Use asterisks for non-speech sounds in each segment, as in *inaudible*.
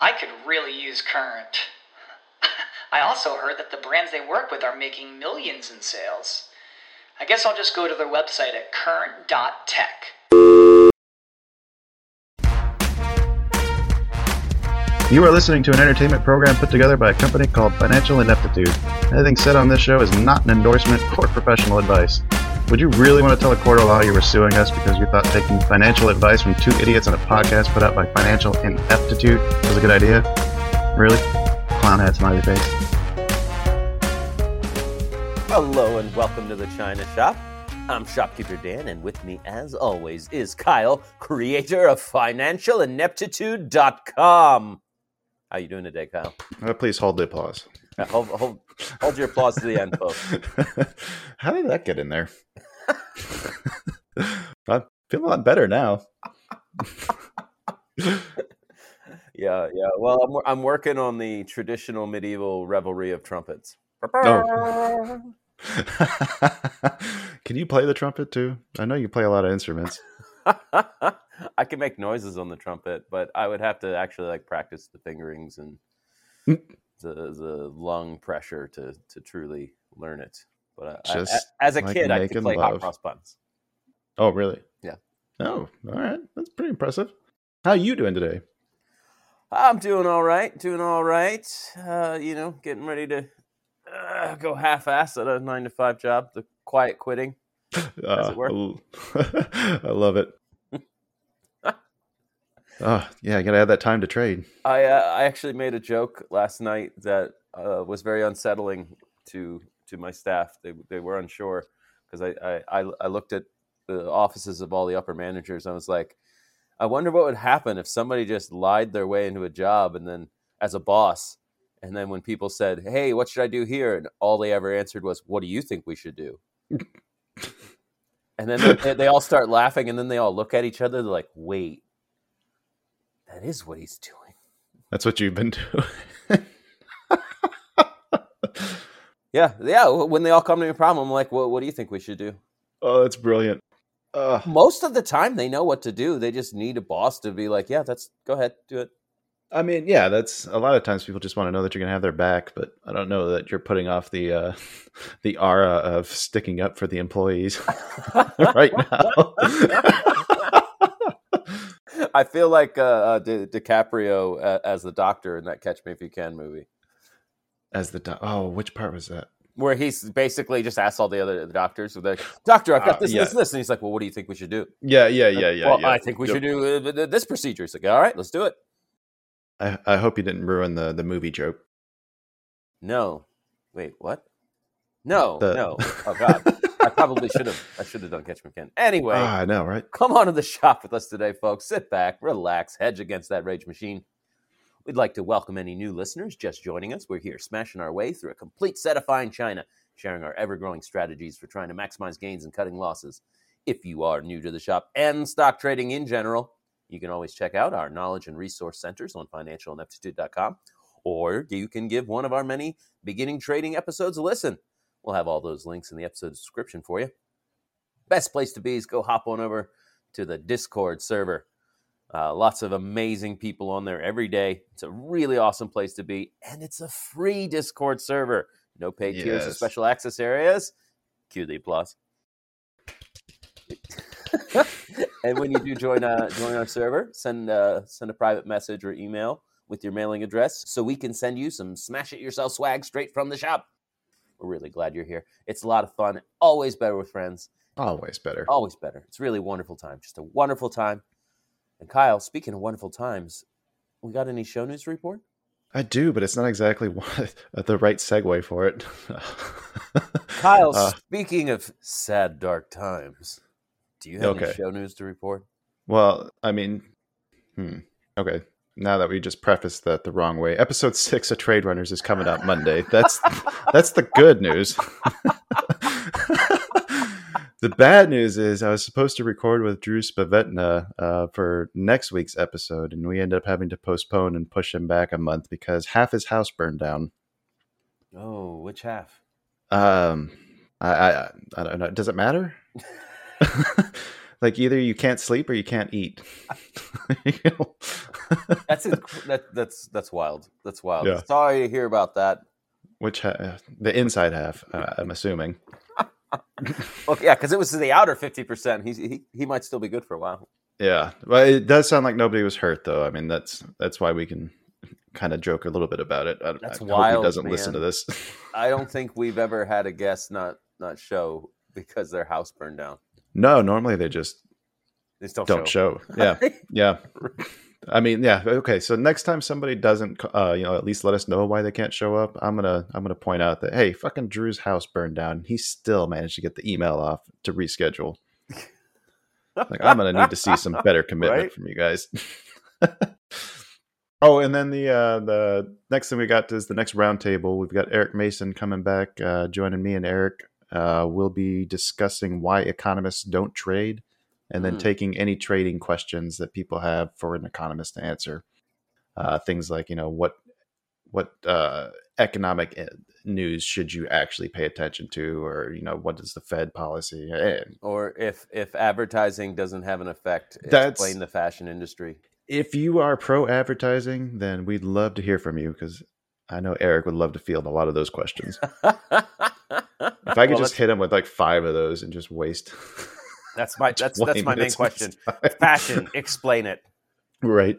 I could really use Current. *laughs* I also heard that the brands they work with are making millions in sales. I guess I'll just go to their website at current.tech. You are listening to an entertainment program put together by a company called Financial Ineptitude. Anything said on this show is not an endorsement or professional advice. Would you really want to tell a court of law you were suing us because you thought taking financial advice from two idiots on a podcast put out by Financial Ineptitude was a good idea? Really? Clown hat smiley face. Hello and welcome to the China Shop. I'm shopkeeper Dan, and with me, as always, is Kyle, creator of FinancialIneptitude.com. How you doing today, Kyle? Uh, please hold the applause. Uh, hold, hold, hold your applause to the end, folks. *laughs* How did that get in there? *laughs* I feel a lot better now. *laughs* Yeah, yeah. Well, I'm, I'm working on the traditional medieval revelry of trumpets. Oh. Can you play the trumpet too? I know you play a lot of instruments. I can make noises on the trumpet, but I would have to actually like practice the fingerings and Mm. The, the lung pressure to to truly learn it. But uh, I- Just as a like kid, I could play hot cross buns. Oh, really? Yeah. Oh, all right. That's pretty impressive. How you doing today? I'm doing all right, doing all right. Uh, you know, getting ready to uh, go half-ass at a nine to five job. The quiet quitting. *laughs* Uh? *laughs* I love it. Oh, yeah, you gotta have that time to trade. I uh, I actually made a joke last night that uh, was very unsettling to to my staff. They they were unsure because I, I I I looked at the offices of all the upper managers. And I was like, I wonder what would happen if somebody just lied their way into a job and then as a boss, and then when people said, "Hey, what should I do here?" and all they ever answered was, "What do you think we should do?" *laughs* and then they, they all start laughing, and then they all look at each other. They're like, "Wait, that is what he's doing." That's what you've been doing. *laughs* Yeah, yeah. When they all come to me a problem, I'm like, well, what do you think we should do? oh, that's brilliant. Uh, Most of the time, they know what to do. They just need a boss to be like, yeah, that's go ahead, do it. I mean, yeah, that's a lot of times people just want to know that you're gonna have their back, but I don't know that you're putting off the uh, *laughs* the aura of sticking up for the employees *laughs* right now. I feel like uh, uh, Di- DiCaprio uh, as the doctor in that Catch Me If You Can movie, As the do- oh, which part was that? where he's basically just asked all the other doctors, they're like, "Doctor, I've got Uh, this, yeah. this, this," and he's like, "Well, what do you think we should do?" Yeah, yeah, yeah, yeah. well, yeah. I think we should do uh, th- th- this procedure. He's like, "All right, let's do it." I, I hope you didn't ruin the the movie joke. No, wait, what? No, The- no. Oh God, *laughs* probably should have. I should have done Catch Me Can. Anyway, Ah, I know, right? Come on to the shop with us today, folks. Sit back, relax, hedge against that rage machine. We'd like to welcome any new listeners just joining us. We're here smashing our way through a complete set of fine china, sharing our ever growing strategies for trying to maximize gains and cutting losses. If you are new to the shop and stock trading in general, you can always check out our knowledge and resource centers on financialineptitude.com, or you can give one of our many beginning trading episodes a listen. We'll have all those links in the episode description for you. Best place to be is go hop on over to the Discord server. Uh, lots of amazing people on there every day. It's a really awesome place to be, and it's a free Discord server. No paid tiers or special access areas. Cue the applause. and when you do join uh, join our server, send uh, send a private message or email with your mailing address so we can send you some smash it yourself swag straight from the shop. We're really glad you're here. It's a lot of fun. Always better with friends. Always better. Always better. It's really a wonderful time. Just a wonderful time. And Kyle, speaking of wonderful times, we got any show news to report? I do, but it's not exactly *laughs* the right segue for it. *laughs* Kyle, Uh, speaking of sad, dark times, do you have any show news to report? well, I mean, hmm. Okay. Now that we just prefaced that the wrong way, episode six of Trade Runners is coming out Monday. That's that's the good news. *laughs* the bad news is I was supposed to record with Drew Spavetna uh, for next week's episode, and we ended up having to postpone and push him back a month because half his house burned down. Oh, which half? Um, I, I, I don't know. Does it matter? *laughs* like either you can't sleep or you can't eat. *laughs* You know? *laughs* That's inc- that, that's that's wild. That's wild. Yeah. Sorry to hear about that. Which ha- the inside half? Uh, I'm assuming. *laughs* Well, yeah, because it was the outer fifty percent. He's he, he might still be good for a while. Yeah, but it does sound like nobody was hurt, though. I mean, that's that's why we can kind of joke a little bit about it. I, That's I wild, he doesn't listen to this. I don't think we've ever had a guest not not show because their house burned down. No, normally they just They still don't show. Yeah, *laughs* yeah. I mean, yeah. Okay, so next time somebody doesn't, uh, you know, at least let us know why they can't show up. I'm gonna, I'm gonna point out that hey, fucking Drew's house burned down. He still managed to get the email off to reschedule. *laughs* Like, I'm gonna need to see some better commitment Right? from you guys. *laughs* oh, and then the uh, the next thing we got is the next roundtable. We've got Eric Mason coming back, uh, joining me and Eric. Uh, we'll be discussing why economists don't trade, and then Hmm. taking any trading questions that people have for an economist to answer. Uh, things like you know what what uh, economic uh, news should you actually pay attention to, or you know what is the Fed policy? Eh, Or if if advertising doesn't have an effect, explain the fashion industry. if you are pro advertising, then we'd love to hear from you because I know Eric would love to field a lot of those questions. *laughs* *laughs* If I could just hit him with like five of those and just waste. *laughs* that's my that's that's my main minutes of his question. Fashion, explain it. right?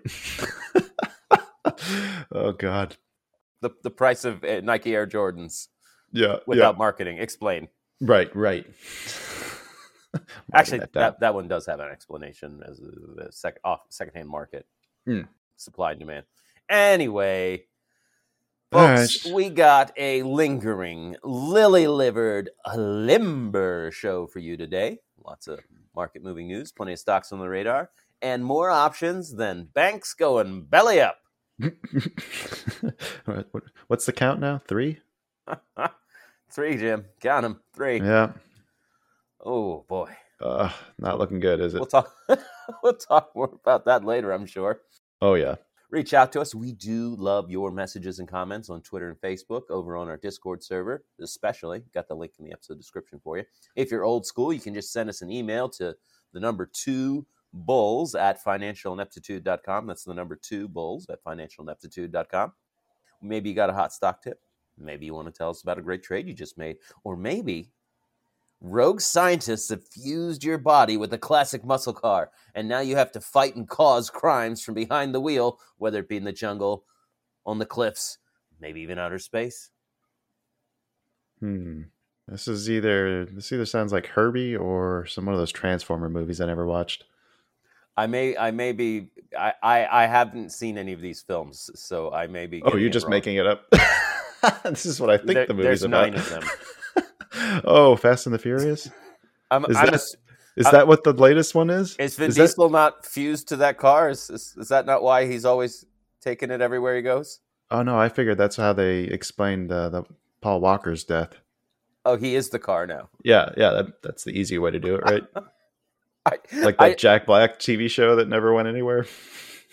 *laughs* oh God, The the price of uh, Nike Air Jordans yeah, without marketing, explain. right, right. Actually, that, that, one does have an explanation as a, the sec, off secondhand market, Hmm. supply and demand. Anyway, folks, right. we got a lingering, lily livered, limber show for you today. Lots of market moving news, plenty of stocks on the radar, and more options than banks going belly up. What- *laughs* what- What's the count now? Three? *laughs* Three, Jim, count them. Three. Yeah. Oh boy, Uh, not looking good, is it? we'll talk. *laughs* we'll talk more about that later, I'm sure. Oh yeah. Reach out to us. We do love your messages and comments on Twitter and Facebook, over on our Discord server, especially. Got the link in the episode description for you. If you're old school, you can just send us an email to the number two bulls at financialineptitude.com. That's the number two bulls at financialineptitude.com. Maybe you got a hot stock tip. Maybe you want to tell us about a great trade you just made. Or maybe rogue scientists have fused your body with a classic muscle car, and now you have to fight and cause crimes from behind the wheel, whether it be in the jungle, on the cliffs, maybe even outer space. Hmm. This is either this either sounds like Herbie or some one of those Transformer movies I never watched. I may, I may be, I, I, I haven't seen any of these films, so I may be. Oh, you're just wrong. making it up. *laughs* this is what I think There- the movie's there's about. nine of them. *laughs* oh, Fast and the Furious. I'm, Is I'm that- ass- Is Uh, that what the latest one is? is Vin is that- Diesel not fused to that car? Is, is, is that not why he's always taking it everywhere he goes? Oh no, I figured that's how they explained uh, the Paul Walker's death. Oh, he is the car now. Yeah, yeah, that, that's the easy way to do it, right? *laughs* I, Like that I- Jack Black TV show that never went anywhere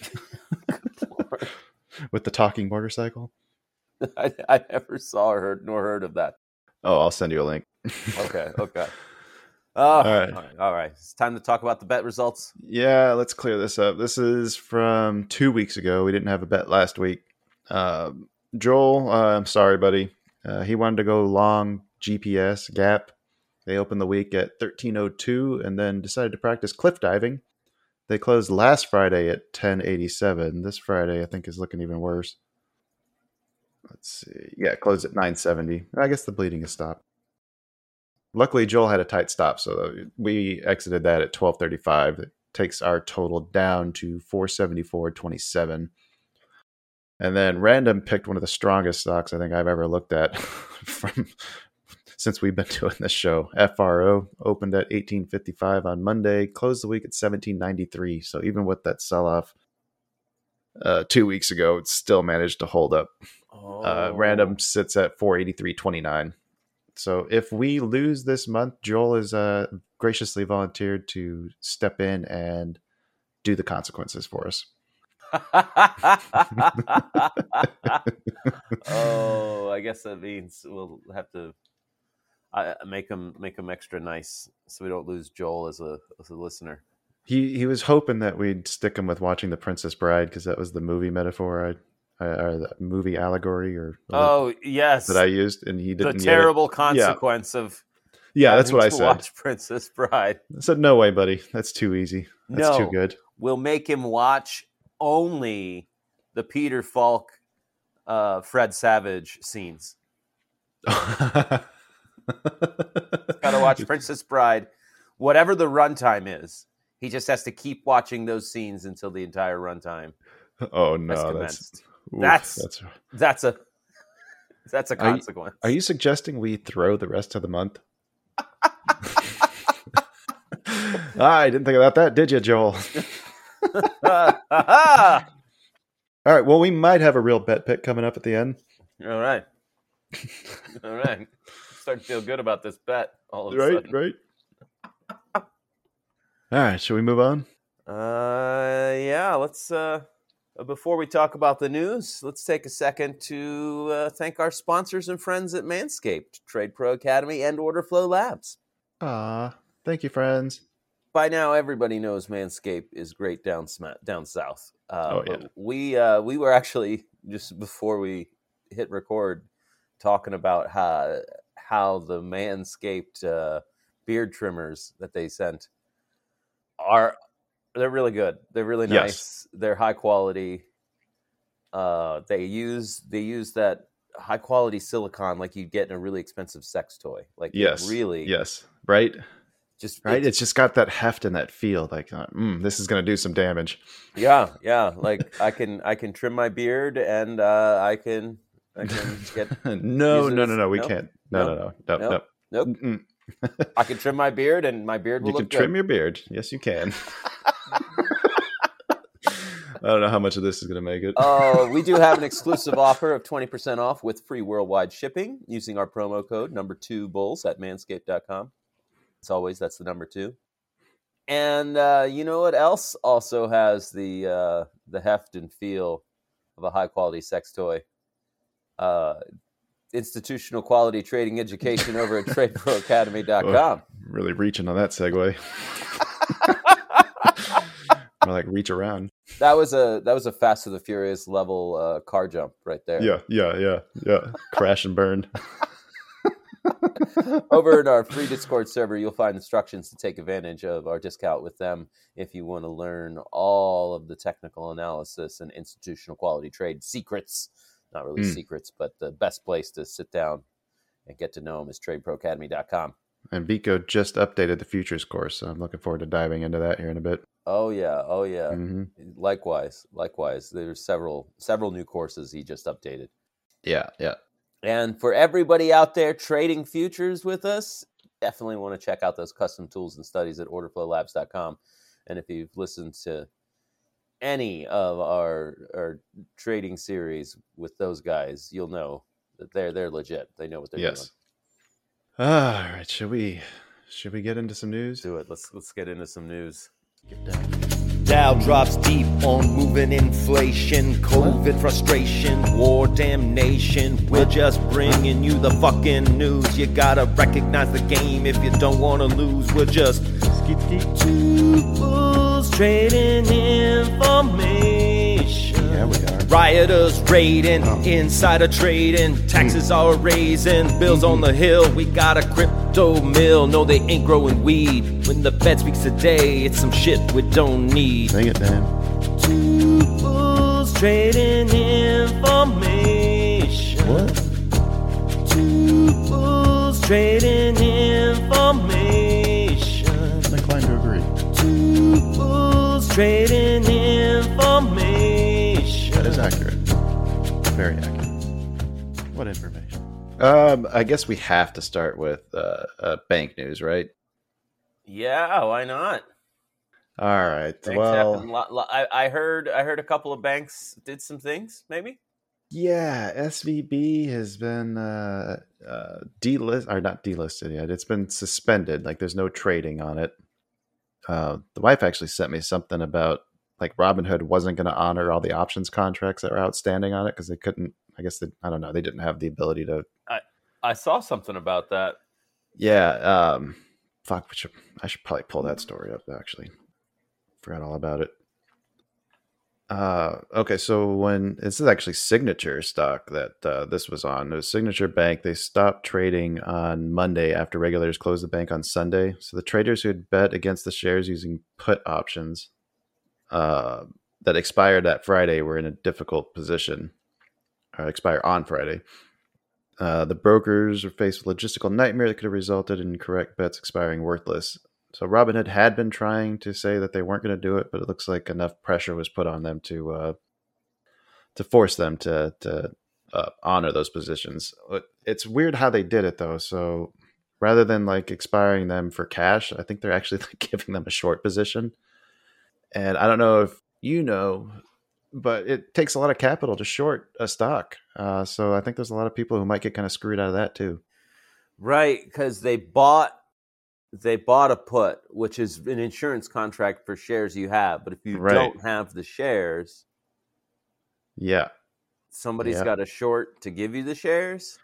*laughs* with the talking motorcycle. *laughs* I, I never saw or heard nor heard of that. Oh, I'll send you a link. Okay, *laughs* okay. Oh, All all right. right, all right. It's time to talk about the bet results. Yeah, let's clear this up. This is from two weeks ago. We didn't have a bet last week. Uh, Joel, uh, I'm sorry, buddy. Uh, he wanted to go long GPS gap. They opened the week at 1302 and then decided to practice cliff diving. They closed last Friday at 1087. This Friday, I think, is looking even worse. Let's see. Yeah, closed at 970. I guess the bleeding has stopped. Luckily, Joel had a tight stop, so we exited that at 1235. It takes our total down to 474.27. And then random picked one of the strongest stocks I think I've ever looked at *laughs* from since we've been doing this show. FRO opened at 1855 on Monday, closed the week at 1793. So even with that sell off uh, two weeks ago, it still managed to hold up. Oh. Uh, random sits at 483.29. So if we lose this month, Joel is uh, graciously volunteered to step in and do the consequences for us. *laughs* oh, I guess that means we'll have to I, make him make them extra nice so we don't lose Joel as a as a listener. He he was hoping that we'd stick him with watching The Princess Bride because that was the movie metaphor I, The movie allegory or oh yes that I used, and he didn't. it. terrible consequence of Yeah, that's what I said. Watch *laughs* Princess Bride. I said, "No way, buddy. That's too easy. That's No. too good." We'll make him watch only the Peter Falk, uh, Fred Savage scenes. *laughs* Got to watch Princess Bride, whatever the runtime is. He just has to keep watching those scenes until the entire runtime oh has no, that's. Oof, That's- that's. That's a that's a Are you- consequence. Are you suggesting we throw the rest of the month? *laughs* I didn't think about that, did you, Joel? *laughs* *laughs* All right. Well, we might have a real bet pick coming up at the end. All right. All right. Start to feel good about this bet. All of a Right, sudden. right. All right. Should we move on? Uh, yeah. Let's. Uh, before we talk about the news, let's take a second to uh, thank our sponsors and friends at Manscaped, Trade Pro Academy, and Order Flow Labs. Ah, thank you, friends. By now, everybody knows Manscaped is great down sma- down south. Uh, Oh, yeah. We uh, we were actually just before we hit record talking about how how the Manscaped uh, beard trimmers that they sent are they're really good. They're really Yes. nice. They're high quality. Uh, they use they use that high quality silicone like you get in a really expensive sex toy. Like Yes. really Yes. Right. just Right. it's- It's just got that heft and that feel. Like, uh, mm, this is going to do some damage. Yeah, yeah. *laughs* Like I can I can trim my beard and uh, I can I can get *laughs* no, no, no, no. We no? can't. No, No? no, no, no, no. Nope. *laughs* I can trim my beard and my beard will You can look good. trim your beard. Yes, you can. I don't know how much of this is going to make it. Uh, we do have an *laughs* exclusive offer of 20% off with free worldwide shipping using our promo code number two bulls at manscaped.com. As always, that's the number two. And uh, you know what else also has the uh, the heft and feel of a high quality sex toy? Uh, institutional quality trading education over at *laughs* tradeproacademy.com. really reaching on that segue. *laughs* More like reach around. That was a that was a Fast and the Furious level uh, car jump right there. Yeah, yeah, yeah, yeah. Crash and burn. *laughs* Over in our free Discord server, you'll find instructions to take advantage of our discount with them if you want to learn all of the technical analysis and institutional quality trade secrets. Not really Mm. secrets, but the best place to sit down and get to know them is tradeproacademy.com. And Vico just updated the futures course, so I'm looking forward to diving into that here in a bit. Oh yeah, oh yeah. hmm Likewise, likewise. There's several several new courses he just updated. Yeah, yeah. And for everybody out there trading futures with us, definitely want to check out those custom tools and studies at orderflowlabs.com. And if you've listened to any of our, our trading series with those guys, you'll know that they're they're legit. They know what they're Yes. All right, should we should we get into some news? Do it. Let's let's get into some news. Dow drops deep on moving inflation, COVID frustration, war damnation. We're just bringing you the fucking news. You gotta recognize the game if you don't wanna lose. We're just two bulls trading information. Yeah, we are. Rioters raiding, insider trading, hmm. taxes are raising, bills on the hmm. hill. We got a crypto mill. No, they ain't growing weed. When the Fed speaks today, it's some shit we don't need. Sing it, Dan. Two bulls trading information. What? Two bulls trading information. I'm inclined to agree. Two bulls trading information. That is accurate. Very accurate. What information? Um, I guess we have to start with uh, uh, bank news, right? Yeah, why not? All right. Banks well, happen. Lo- lo- I, I heard. I heard a couple of banks did some things. Maybe. yeah, SVB has been uh, uh, delist or not delisted yet. It's been suspended. Like, there's no trading on it. Uh, the wife actually sent me something about like Robinhood wasn't going to honor all the options contracts that were outstanding on it because they couldn't. I guess they, I don't know. They didn't have the ability to I saw something about that. Yeah. Um, fuck. should- I should probably pull that story up. Actually, forgot all about it. Uh, okay. So when this is actually Signature stock that uh, this was on, it was Signature Bank. They stopped trading on Monday after regulators closed the bank on Sunday. So the traders who had bet against the shares using put options uh, that expired that Friday were in a difficult position. Or expire on Friday. Uh, the brokers were faced with logistical nightmare that could have resulted in correct bets expiring worthless. So Robinhood had been trying to say that they weren't going to do it, but it looks like enough pressure was put on them to uh, to force them to to uh, honor those positions. It's weird how they did it though. So rather than like expiring them for cash, I think they're actually *laughs* like giving them a short position. And I don't know if you know, but it takes a lot of capital to short a stock. Uh, so I think there's a lot of people who might get kind of screwed out of that too. Right, because they bought they bought a put, which is an insurance contract for shares you have. But if you Right. don't have the shares, Yeah. somebody's Yeah. got a short to give you the shares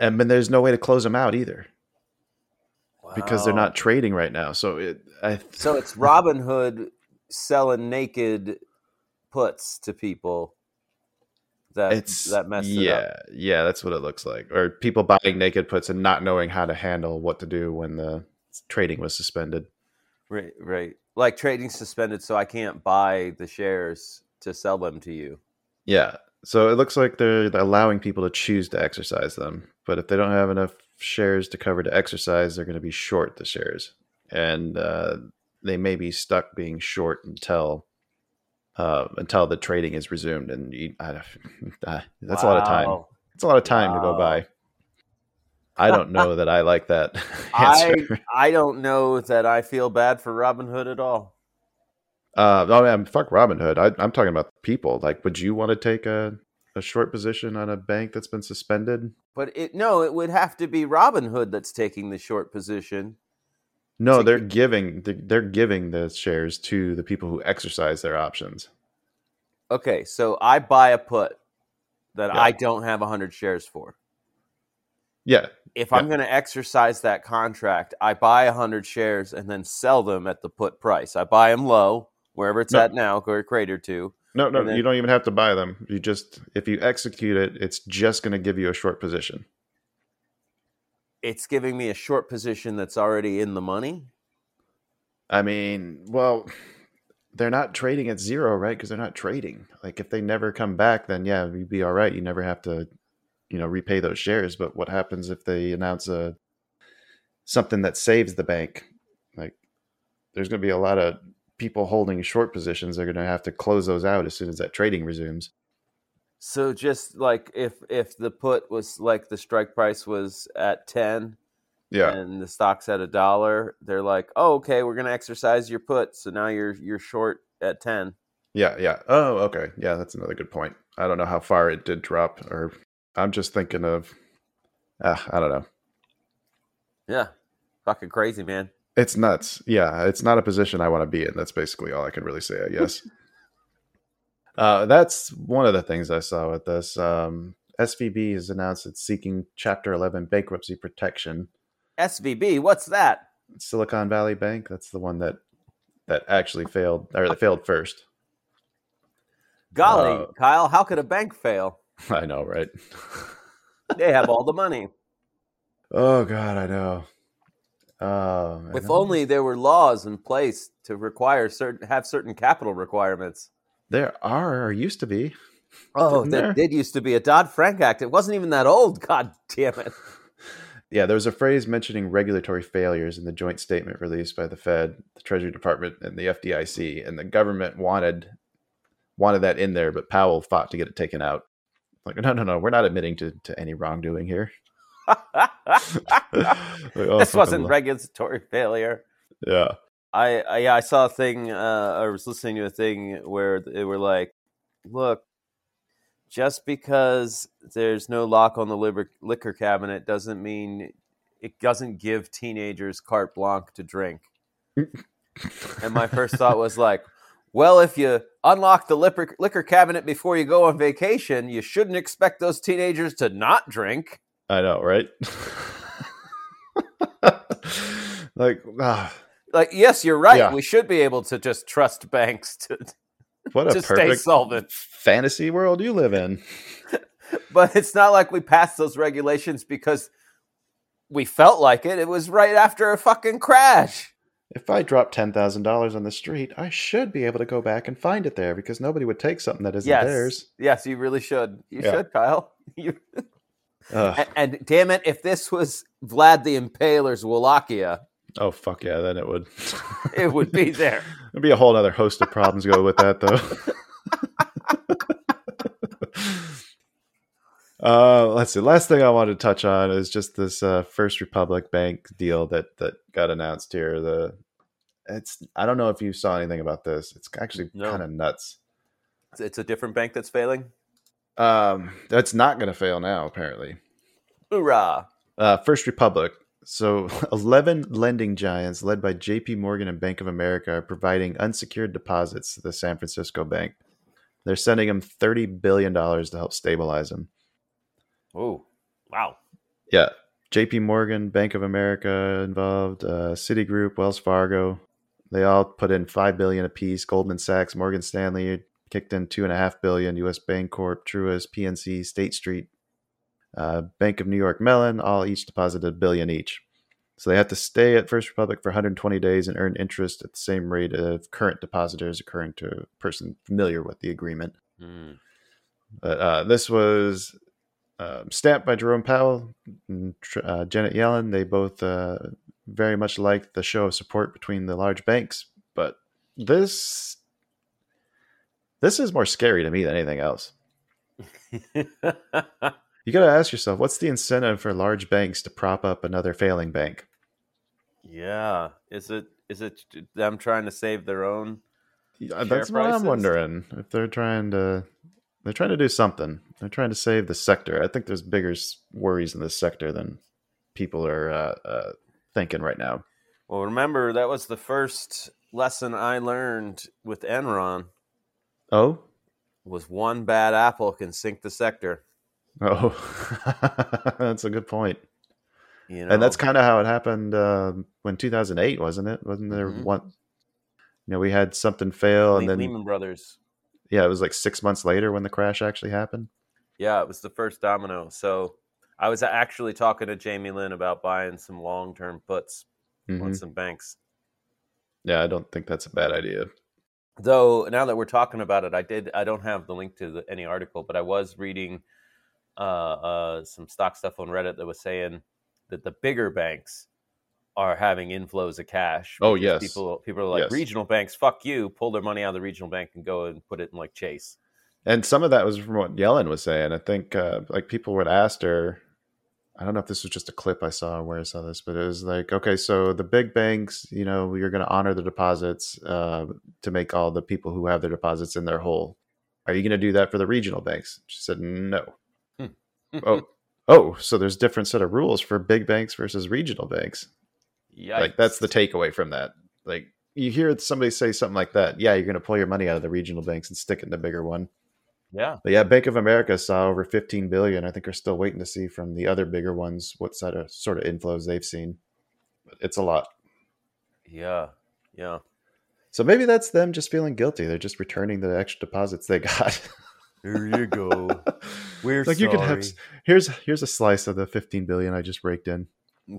And then there's no way to close them out either because they're not trading right now. So it, I, So it's Robinhood selling naked puts to people that it's that messed yeah, it up. yeah, that's what it looks like. Or people buying naked puts and not knowing how to handle what to do when the trading was suspended. Right, right. Like trading suspended, so I can't buy the shares to sell them to you. Yeah. So it looks like they're allowing people to choose to exercise them. But if they don't have enough shares to cover to exercise, they're going to be short the shares. And uh, they may be stuck being short until uh, until the trading is resumed. And you, I, *laughs* uh, that's a lot of time. It's a lot of time to go by. I don't know that I like that *laughs* I answer. I don't know that I feel bad for Robinhood at all. Uh, oh man, fuck Robinhood. I, I'm talking about people. Like, would you want to take a, a short position on a bank that's been suspended? But it no, it would have to be Robinhood that's taking the short position. No, So they're giving they're, they're giving the shares to the people who exercise their options. Okay, so I buy a put that Yeah. I don't have 100 shares for. Yeah, If Yeah. I'm going to exercise that contract, I buy 100 shares and then sell them at the put price. I buy them low, wherever it's No. at now, or Crater 2. no, no, then- you don't even have to buy them. You just if you execute it, it's just going to give you a short position. It's giving me a short position that's already in the money. I mean, well, *sighs* they're not trading at zero, right? Because they're not trading. Like if they never come back, then yeah, you'd be all right. You never have to, you know, repay those shares. But what happens if they announce a something that saves the bank? Like there's going to be a lot of people holding short positions. They're going to have to close those out as soon as that trading resumes. So just like if if the put was like the strike price was at 10 Yeah, and the stock's at a dollar, they're like, "Oh, okay, we're going to exercise your put." So now you're you're short at 10. yeah, yeah. Oh, okay. Yeah, that's another good point. I don't know how far it did drop, or I'm just thinking of, ah, I don't know. Yeah. Fucking crazy, man. It's nuts. Yeah, it's not a position I want to be in. That's basically all I can really say, I guess. *laughs* uh, that's one of the things I saw with this. Um, SVB has announced it's seeking Chapter 11 bankruptcy protection. SVB, what's that? Silicon Valley Bank, that's the one that that actually failed, or that failed first. Golly, Uh, Kyle, how could a bank fail? *laughs* I know, right? *laughs* They have all the money. oh God, I know. Oh. If only there were laws in place to require certain have certain capital requirements. There are or used to be. Oh, there there? did used to be a Dodd Frank Act. It wasn't even that old. *laughs* God damn it. *laughs* Yeah, there was a phrase mentioning regulatory failures in the joint statement released by the Fed, the Treasury Department, and the FDIC, and the government wanted wanted that in there, but Powell fought to get it taken out. Like, no, no, no, we're not admitting to, to any wrongdoing here. *laughs* Like, oh, this wasn't regulatory failure. Yeah, I, I yeah, I saw a thing. Uh, I was listening to a thing where they were like, "Look, just because there's no lock on the liquor, liquor cabinet doesn't mean it doesn't give teenagers carte blanche to drink." and my first thought was like, "Well, if you unlock the liquor, liquor cabinet before you go on vacation, you shouldn't expect those teenagers to not drink." I know, right? *laughs* like, ah, Like, yes, you're right. Yeah. We should be able to just trust banks to *laughs* what a to stay perfect solvent. fantasy world you live in. *laughs* But it's not like we passed those regulations because we felt like it. It was right after a fucking crash. If I drop ten thousand dollars on the street, I should be able to go back and find it there because nobody would take something that isn't yes, theirs. yes, you really should. You Yeah. should, Kyle. *laughs* You, and, and damn it, if this was Vlad the Impaler's Wallachia, oh fuck yeah, then it would. it would be there. *laughs* There'd be a whole other host of problems go with that though. *laughs* uh, let's see. Last thing I wanted to touch on is just this uh, First Republic Bank deal that that got announced here. The it's I don't know if you saw anything about this. It's actually No. kind of nuts. It's a different bank that's failing. Um, that's not going to fail now. Apparently, Hoorah! uh, First Republic. So, *laughs* 11 lending giants led by JP Morgan and Bank of America are providing unsecured deposits to the San Francisco bank. They're sending them $30 billion to help stabilize them. Oh, wow. Yeah. JP Morgan, Bank of America involved, uh, Citigroup, Wells Fargo. They all put in 5 billion apiece. Goldman Sachs, Morgan Stanley kicked in 2.5 billion. US Bancorp, Truist, PNC, State Street, uh, Bank of New York Mellon, all each deposited a billion each. So they have to stay at First Republic for 120 days and earn interest at the same rate of current depositors, according to a person familiar with the agreement. Hmm. But uh, this was um, stamped by Jerome Powell and uh, Janet Yellen. They both uh, very much liked the show of support between the large banks. But this this is more scary to me than anything else. *laughs* You got to ask yourself, what's the incentive for large banks to prop up another failing bank? yeah. Is it is it them trying to save their own? Yeah, That's what? I'm wondering. If they're trying to, they're trying to do something. They're trying to save the sector. I think there's bigger worries in this sector than people are uh, uh, thinking right now. Well, remember that was the first lesson I learned with Enron Oh, was one bad apple can sink the sector. Oh, *laughs* that's a good point. You know, And that's kind of how it happened uh, when 2008, wasn't it? Wasn't there Mhm. one? You know, we had something fail, Le- and then Lehman Brothers. yeah, it was like six months later when the crash actually happened. Yeah, it was the first domino. So I was actually talking to Jamie Lynn about buying some long term puts on Mhm. some banks. Yeah, I don't think that's a bad idea. Though now that we're talking about it, I did. I don't have the link to the, any article, but I was reading uh, uh, some stock stuff on Reddit that was saying that the bigger banks are having inflows of cash. Oh, yes. people people are like Yes. regional banks. Fuck you! Pull their money out of the regional bank and go and put it in like Chase. And some of that was from what Yellen was saying. I think uh, like people would ask her. I don't know if this was just a clip I saw where I saw this, but it was like, okay, so the big banks, you know, you're going to honor the deposits uh, to make all the people who have their deposits in their whole. Are you going to do that for the regional banks? She said, no. Oh, oh, so there's different set of rules for big banks versus regional banks. Yeah, like that's the takeaway from that. Like you hear somebody say something like that, yeah, you're going to pull your money out of the regional banks and stick it in the bigger one. yeah. But yeah, Bank of America saw over 15 billion. I think we're still waiting to see from the other bigger ones what sort of sort of inflows they've seen. But it's a lot. Yeah, yeah. So maybe that's them just feeling guilty. They're just returning the extra deposits they *laughs* got. Here you go. *laughs* We're like you could have here's here's a slice of the 15 billion I just raked in. *laughs*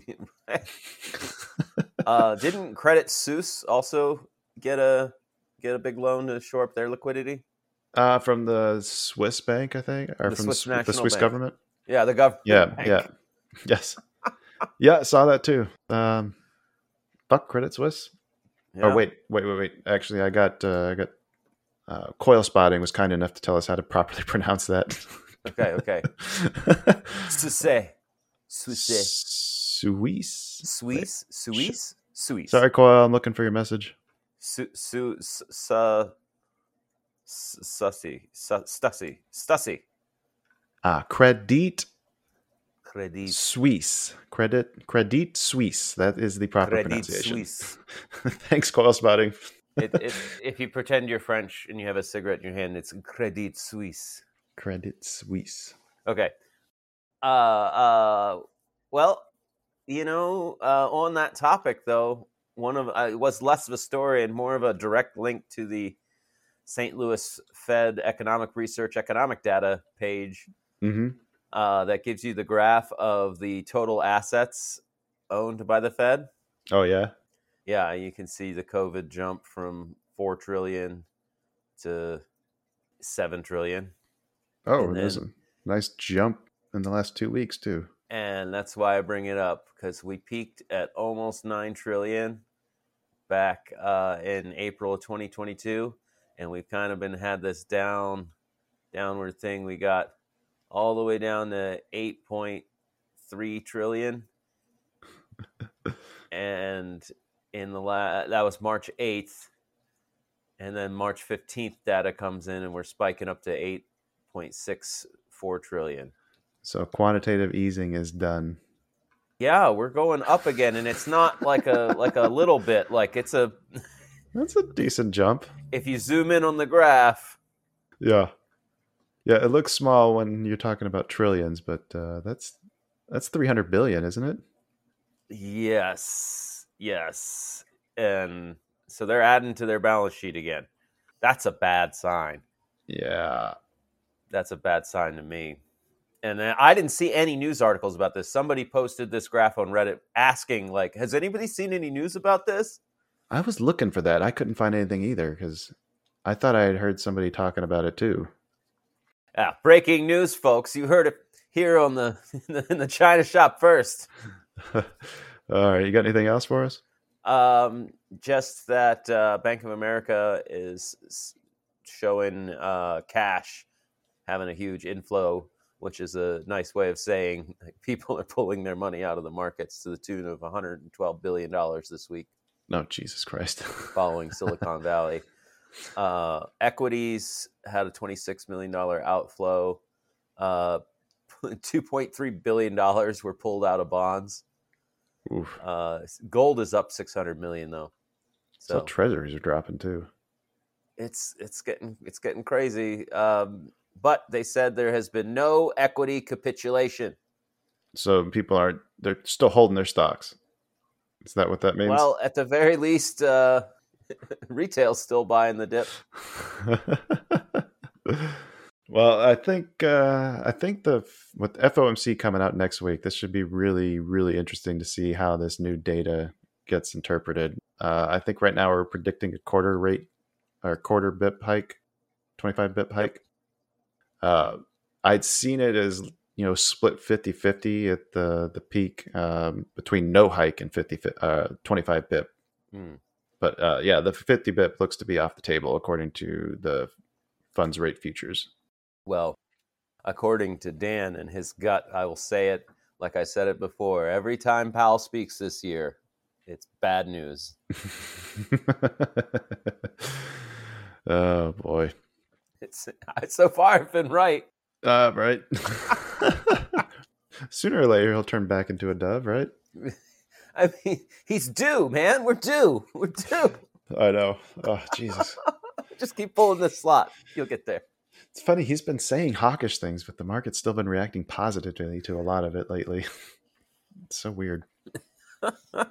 uh, didn't Credit Suisse also get a get a big loan to shore up their liquidity? Uh, from the Swiss bank, I think, or The from Swiss the, the Swiss Bank. government. Yeah, the gov. Yeah, bank. yeah, yes, *laughs* yeah. I saw that too. Um, fuck Credit Suisse. Yeah. Oh wait, wait, wait, wait. Actually, I got uh, I got uh, Coil Spotting was kind enough to tell us how to properly *laughs* pronounce that. Okay, okay. *laughs* Suisse. Suisse. Suisse. Suisse. Suisse. Suisse. Sorry, Coil. I'm looking for your message. Su su su sussy stussy stussy Ah, Credit credit Suisse. Credit Credit Suisse. That is the proper credit pronunciation. Suisse. *laughs* Thanks, Coil Spotting. It, it, if you pretend you're French and you have a cigarette in your hand, it's credit Suisse. Credit Suisse. Okay. Uh, uh, well, you know, uh, on that topic though, one of uh, it was less of a story and more of a direct link to the St. Louis Fed Economic Research Economic Data page Mm-hmm. uh, that gives you the graph of the total assets owned by the Fed. Oh yeah. Yeah, you can see the COVID jump from four trillion to seven trillion. Oh, And there's then- a nice jump in the last two weeks too. and that's why I bring it up because we peaked at almost nine trillion back uh, in April of 2022, and we've kind of been had this down downward thing. We got all the way down to 8.3 trillion, *laughs* and in the la- that was March 8th, and then March 15th data comes in, and we're spiking up to 8.64 trillion. So quantitative easing is done. Yeah, we're going up again, and it's not like a *laughs* like a little bit. Like it's a *laughs* That's a decent jump. if you zoom in on the graph, Yeah. Yeah, it looks small when you're talking about trillions, but uh, that's that's 300 billion, isn't it? yes, yes, and so they're adding to their balance sheet again. That's a bad sign. Yeah. That's a bad sign to me. And I didn't see any news articles about this. Somebody posted this graph on Reddit asking, like, has anybody seen any news about this? I was looking for that. I couldn't find anything either cuz I thought I had heard somebody talking about it too. Yeah, breaking news, folks. You heard it here on the *laughs* in the China shop first. *laughs* All right, you got anything else for us? Um, just that uh, Bank of America is showing uh, cash having a huge inflow, which is a nice way of saying like, *laughs* people are pulling their money out of the markets to the tune of 112 billion dollars this week, No, Jesus Christ. *laughs* following Silicon Valley. Uh, equities had a 26 million dollar outflow. Uh, *laughs* 2.3 billion dollars were pulled out of bonds. Oof. Uh, gold is up 600 million though. So So treasuries are dropping too. it's it's getting it's getting crazy. Um, but they said there has been no equity capitulation. So people are they're still holding their stocks. Is that what that means? Well, at the very least, uh, *laughs* retail's still buying the dip. *laughs* well, I think uh, I think the with FOMC coming out next week, this should be really really interesting to see how this new data gets interpreted. Uh, I think right now we're predicting a quarter rate or quarter bip hike, twenty five bip hike. Uh, I'd seen it as you know split 50-50 at the the peak um, between no hike and 50 fi- uh, 25 bip Hmm. but uh, yeah, the 50 bip looks to be off the table according to the funds rate futures. Well, according to Dan and his gut, I will say it like I said it before. Every time Powell speaks this year, it's bad news. *laughs* oh boy. It's so far I've been right. Uh, right. *laughs* Sooner or later, he'll turn back into a dove, right? *laughs* I mean, he's due, man. We're due. We're due. I know. Oh, Jesus. Just keep pulling this slot. You'll get there. It's funny. He's been saying hawkish things, but the market's still been reacting positively to a lot of it lately. *laughs* It's so weird. *laughs* All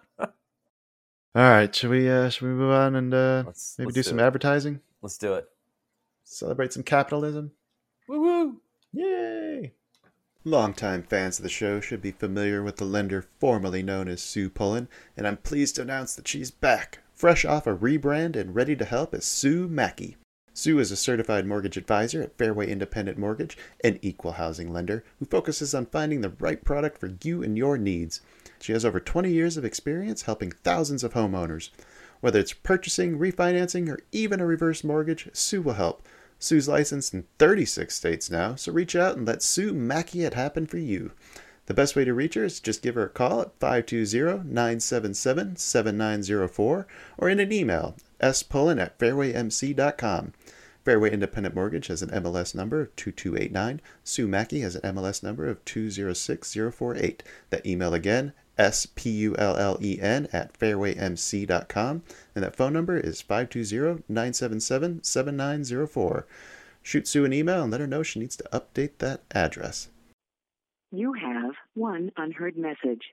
right, should we uh should we move on and uh Let's- maybe let's do do some it. advertising? Let's do it. Celebrate some capitalism? Woo woo. Yay! Longtime fans of the show should be familiar with the lender formerly known as Sue Pullen, and I'm pleased to announce that she's back, fresh off a rebrand and ready to help as Sue Mackey. Sue is a certified mortgage advisor at Fairway Independent Mortgage, an equal housing lender who focuses on finding the right product for you and your needs. She has over 20 years of experience helping thousands of homeowners. Whether it's purchasing, refinancing, or even a reverse mortgage, Sue will help. Sue's licensed in 36 states now, so reach out and let Sue Mackey it happen for you. The best way to reach her is to just give her a call at 520-977-7904 or in an email, spullen at fairwaymc.com. Fairway Independent Mortgage has an MLS number of 2289. Sue Mackey has an MLS number of 206048. That email again, S-P-U-L-L-E-N at fairwaymc.com. And that phone number is 520-977-7904. Shoot Sue an email and let her know she needs to update that address. You have one unheard message.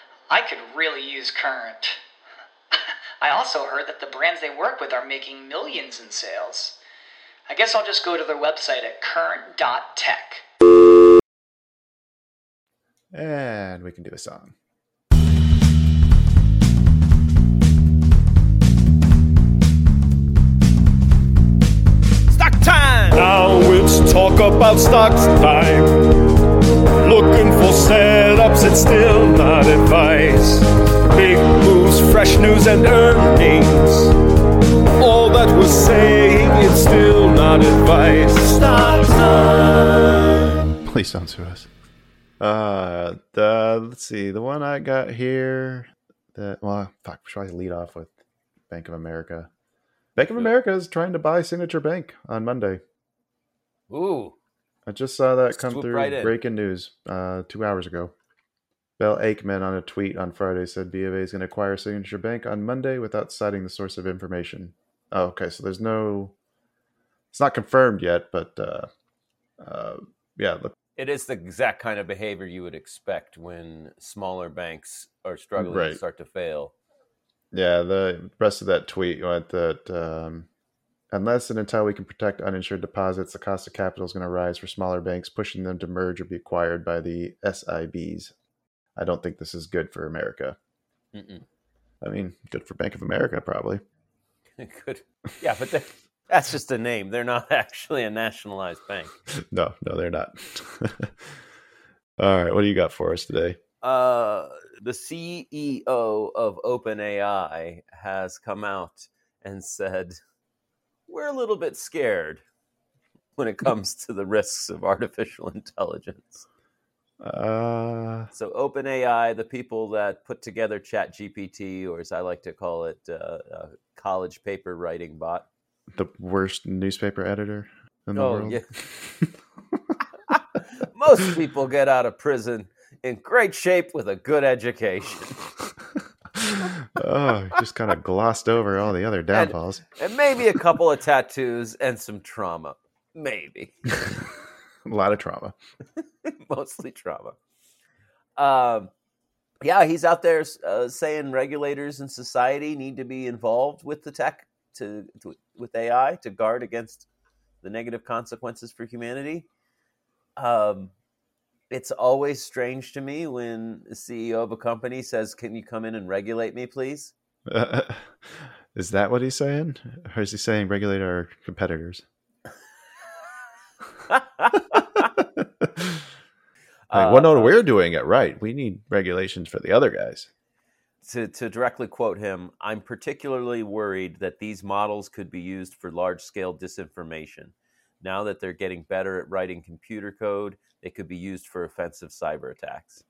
I could really use Current. *laughs* I also heard that the brands they work with are making millions in sales. I guess I'll just go to their website at current.tech. And we can do a song. Stock time! Now it's talk about stocks time. Looking for it's still not advice. Big moves, fresh news, and earnings. All that we're saying, it's still not advice. Stock time! Please don't sue us. Uh, the let's see, the one I got here. That well, fuck. Should I lead off with Bank of America? Bank of America is trying to buy Signature Bank on Monday. Ooh, I just saw that come through right breaking news uh, two hours ago. Bill Ackman on a tweet on Friday said B of A is going to acquire Signature Bank on Monday without citing the source of information. Oh, okay. So there's no, it's not confirmed yet, but uh, uh, yeah, look, it is the exact kind of behavior you would expect when smaller banks are struggling Right. to start to fail. Yeah, the rest of that tweet went that um, unless and until we can protect uninsured deposits, the cost of capital is going to rise for smaller banks, pushing them to merge or be acquired by the SIBs. I don't think this is good for America. Mm-mm. I mean, good for Bank of America, probably. *laughs* Good. Yeah, but that's just a name. They're not *laughs* actually a nationalized bank. *laughs* no, no, they're not. All right, what do you got for us today? Uh, the CEO of OpenAI has come out and said, We're a little bit scared when it comes to the risks of artificial intelligence. Uh, So, OpenAI, the people that put together ChatGPT, or as I like to call it, uh, a college paper writing bot. the worst newspaper editor in the Oh, world. yeah. *laughs* *laughs* Most people get out of prison in great shape with a good education. *laughs* oh, just kind of glossed over all the other downfalls. and maybe a couple of tattoos and some trauma. Maybe. A lot of trauma. *laughs* Mostly trauma. Um, yeah, he's out there uh, saying regulators and society need to be involved with the tech to, to with AI to guard against the negative consequences for humanity. Um, it's always strange to me when the CEO of a company says, "Can you come in and regulate me, please?" Uh, *laughs* is that what he's saying? Or is he saying regulate our competitors? *laughs* like, well, no, Uh, we're doing it right. We need regulations for the other guys. to, to directly quote him, I'm particularly worried that these models could be used for large scale disinformation. Now that they're getting better at writing computer code, they could be used for offensive cyber attacks.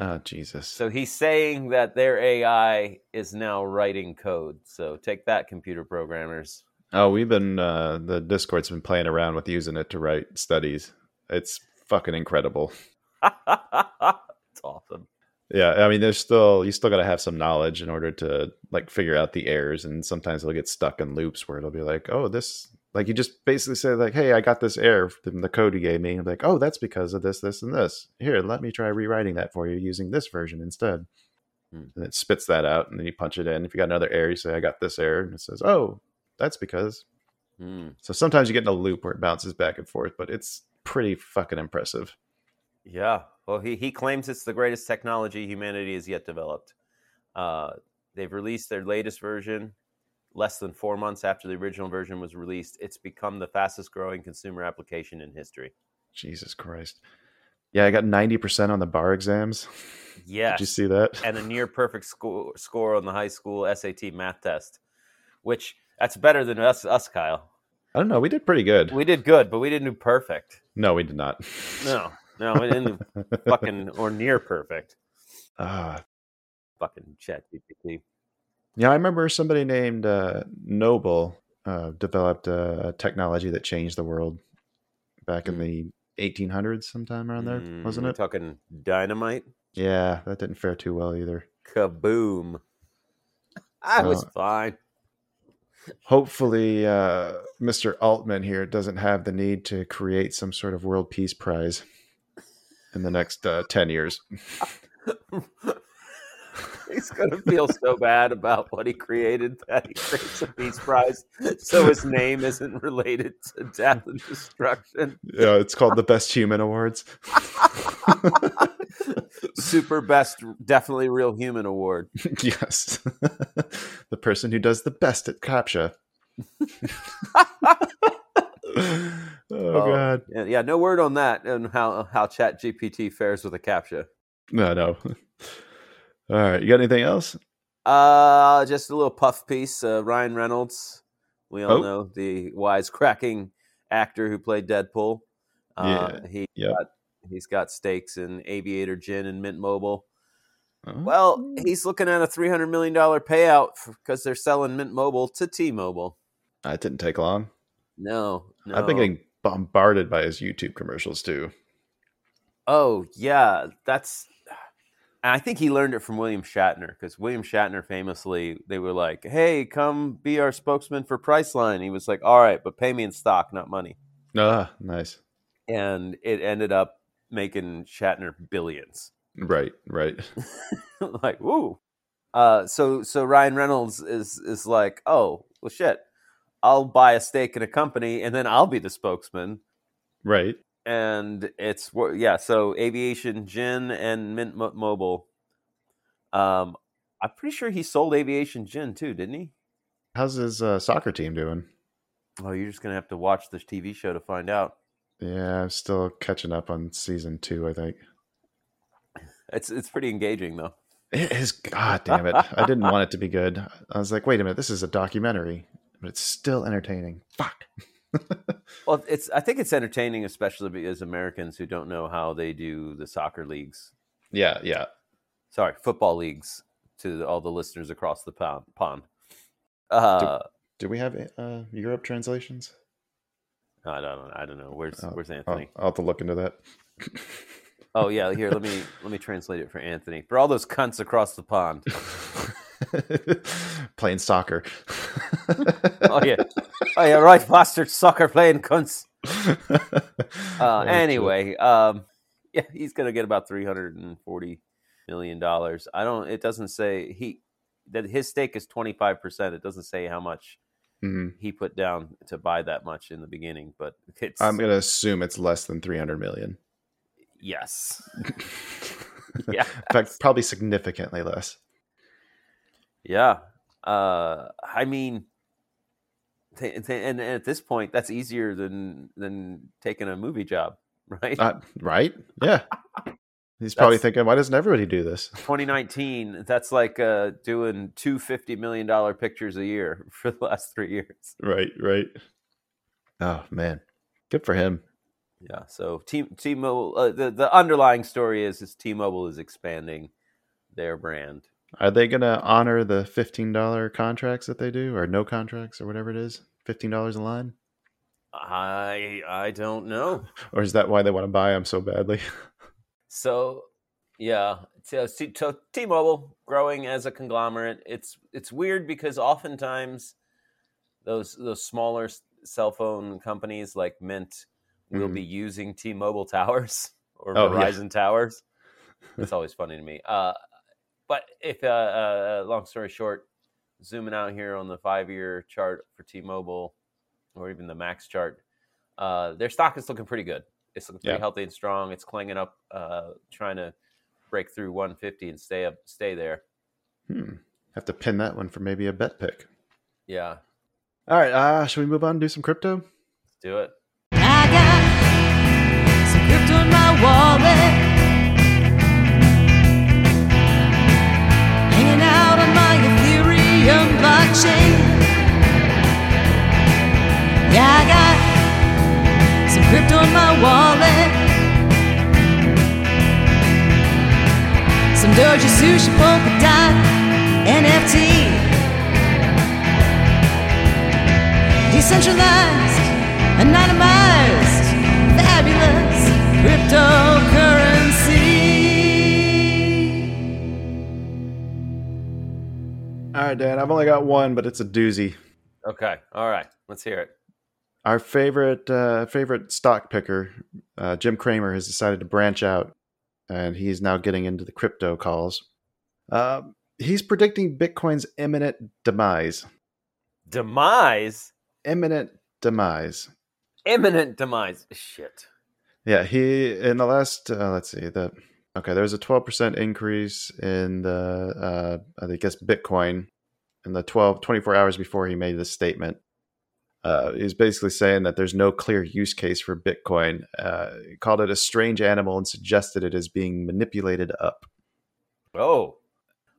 Oh, Jesus. So he's saying that their AI is now writing code. So take that, computer programmers. Oh, we've been, uh, the Discord's been playing around with using it to write studies. It's fucking incredible. *laughs* it's awesome. Yeah, I mean, there's still you still got to have some knowledge in order to like figure out the errors, and sometimes it'll get stuck in loops where it'll be like, "Oh, this Like you just basically say like, "Hey, I got this error from the code you gave me." I'm like, "Oh, that's because of this, this, and this. Here, let me try rewriting that for you using this version instead." Hmm. And it spits that out, and then you punch it in. If you got another error, you say, "I got this error," and it says, "Oh, that's because." Hmm. So sometimes you get in a loop where it bounces back and forth, but it's pretty fucking impressive. Yeah. Well, he, he claims it's the greatest technology humanity has yet developed. Uh, they've released their latest version less than four months after the original version was released. It's become the fastest growing consumer application in history. Jesus Christ. Yeah, I got 90% on the bar exams. Yeah. Did you see that? and a near perfect score, score on the high school SAT math test, which that's better than us, us, Kyle. I don't know. We did pretty good. We did good, but we didn't do perfect. no, we did not. No, no, we didn't do *laughs* fucking or near perfect. Ah, Fucking chat GPT. yeah, I remember somebody named uh, Nobel uh, developed a technology that changed the world back in the 1800s, sometime around there, wasn't Mm, it? Talking dynamite. Yeah, that didn't fare too well either. Kaboom. I was fine. Hopefully, uh, Mr. Altman here doesn't have the need to create some sort of world peace prize in the next uh, 10 years. *laughs* He's gonna feel so bad about what he created that he creates a peace prize, so his name isn't related to death and destruction. Yeah, it's called the Best Human Awards. *laughs* Super best, definitely real human award. *laughs* yes. *laughs* the person who does the best at CAPTCHA. *laughs* oh, God. Yeah, yeah, no word on that and how how Chat GPT fares with a captcha. No, no. All right. You got anything else? Uh, just a little puff piece. Uh, Ryan Reynolds, we all Oh. know the wise cracking actor who played Deadpool. Uh, Yeah, he yep. got, he's got stakes in Aviator Gin and Mint Mobile. Oh. Well, he's looking at a three hundred million dollar payout because they're selling Mint Mobile to T-Mobile. that didn't take long. No, no. I've been getting bombarded by his YouTube commercials too. Oh yeah, that's. I think he learned it from William Shatner because William Shatner famously they were like, "Hey, come be our spokesman for Priceline." He was like, "All right, but pay me in stock, not money." Ah, nice. And it ended up making Shatner billions. Right, right. *laughs* like, woo. Uh, so so Ryan Reynolds is is like, "Oh, well, shit. I'll buy a stake in a company, and then I'll be the spokesman." Right. and it's yeah. So Aviation Gin and Mint Mo- Mobile. Um, I'm pretty sure he sold Aviation Gin too, didn't he? How's his uh, soccer team doing? Oh, you're just gonna have to watch this TV show to find out. Yeah, I'm still catching up on season two, I think. It's it's pretty engaging though. It is. God damn it! I didn't want it to be good. I was like, wait a minute, this is a documentary, but it's still entertaining. Fuck. *laughs* Well, it's I think it's entertaining, especially because Americans who don't know how they do the soccer leagues. Yeah, yeah. Sorry, football leagues. To all the listeners across the pond. pond. Uh, Do we have uh, Europe translations? I don't know. I don't know. Where's Oh, Where's I'll, Anthony? I'll have to look into that. *laughs* Oh yeah, here let me let me translate it for Anthony. For all those cunts across the pond. *laughs* Playing soccer. *laughs* Oh yeah, oh yeah, right, bastard soccer playing cunts. Uh, Oh, anyway, um, yeah, he's gonna get about three hundred and forty million dollars. I don't. It doesn't say he that his stake is twenty five percent. It doesn't say how much Mhm. he put down to buy that much in the beginning, but *laughs* it's I'm gonna assume it's less than 300 million. yes, *laughs* yeah, In fact, probably significantly less. yeah. Uh, I mean, t- t- and at this point, that's easier than than taking a movie job, *laughs* right? Uh, right? Yeah. He's probably That's- thinking, why doesn't everybody do this? *laughs* 2019 that's like uh doing two fifty million dollar pictures a year *laughs* for the last three years Right, right. Oh man, good for him. yeah so t t-mobile uh, the, the underlying story is is t-mobile is expanding their brand Are they gonna honor the fifteen dollar contracts that they do, or no contracts, or whatever it is? Fifteen dollars a line, i i don't know *laughs* or is that why they want to buy them so badly? So yeah so T- to- t-mobile growing as a conglomerate it's it's weird because oftentimes those those smaller cell phone companies like Mint will be using T-Mobile *laughs* towers or Oh, yeah. Verizon towers. It's *laughs* always funny to me. Uh, but if uh, uh, long story short, zooming out here on the five-year chart for T-Mobile, or even the Max chart, uh, their stock is looking pretty good. It's looking pretty Yeah. healthy and strong. It's clanging up, uh, trying to break through 150 and stay up, stay there. Hmm. Have to pin that one for maybe a bet pick. Yeah, All right. Uh, should we move on and do some crypto? let's do it. I got some crypto in my wallet. Hanging out on my Ethereum blockchain. Yeah, I got some crypto in my wallet. Some Doja Sushi Polka Dot NFT. Decentralized, anonymized, fabulous cryptocurrency. All right, Dan. I've only got one, but it's a doozy. Okay, all right, let's hear it. Our favorite uh, favorite stock picker, uh, Jim Cramer, has decided to branch out, and he's now getting into the crypto calls. Uh, he's predicting Bitcoin's imminent demise. Demise, Imminent demise. imminent demise. Shit. Yeah, he in the last uh, let's see the okay there was a twelve percent increase in the uh, I guess Bitcoin in the 12, 24 hours before he made this statement. Uh, he's basically saying that there's no clear use case for Bitcoin. Uh, he called it a strange animal and suggested it is being manipulated up. Oh,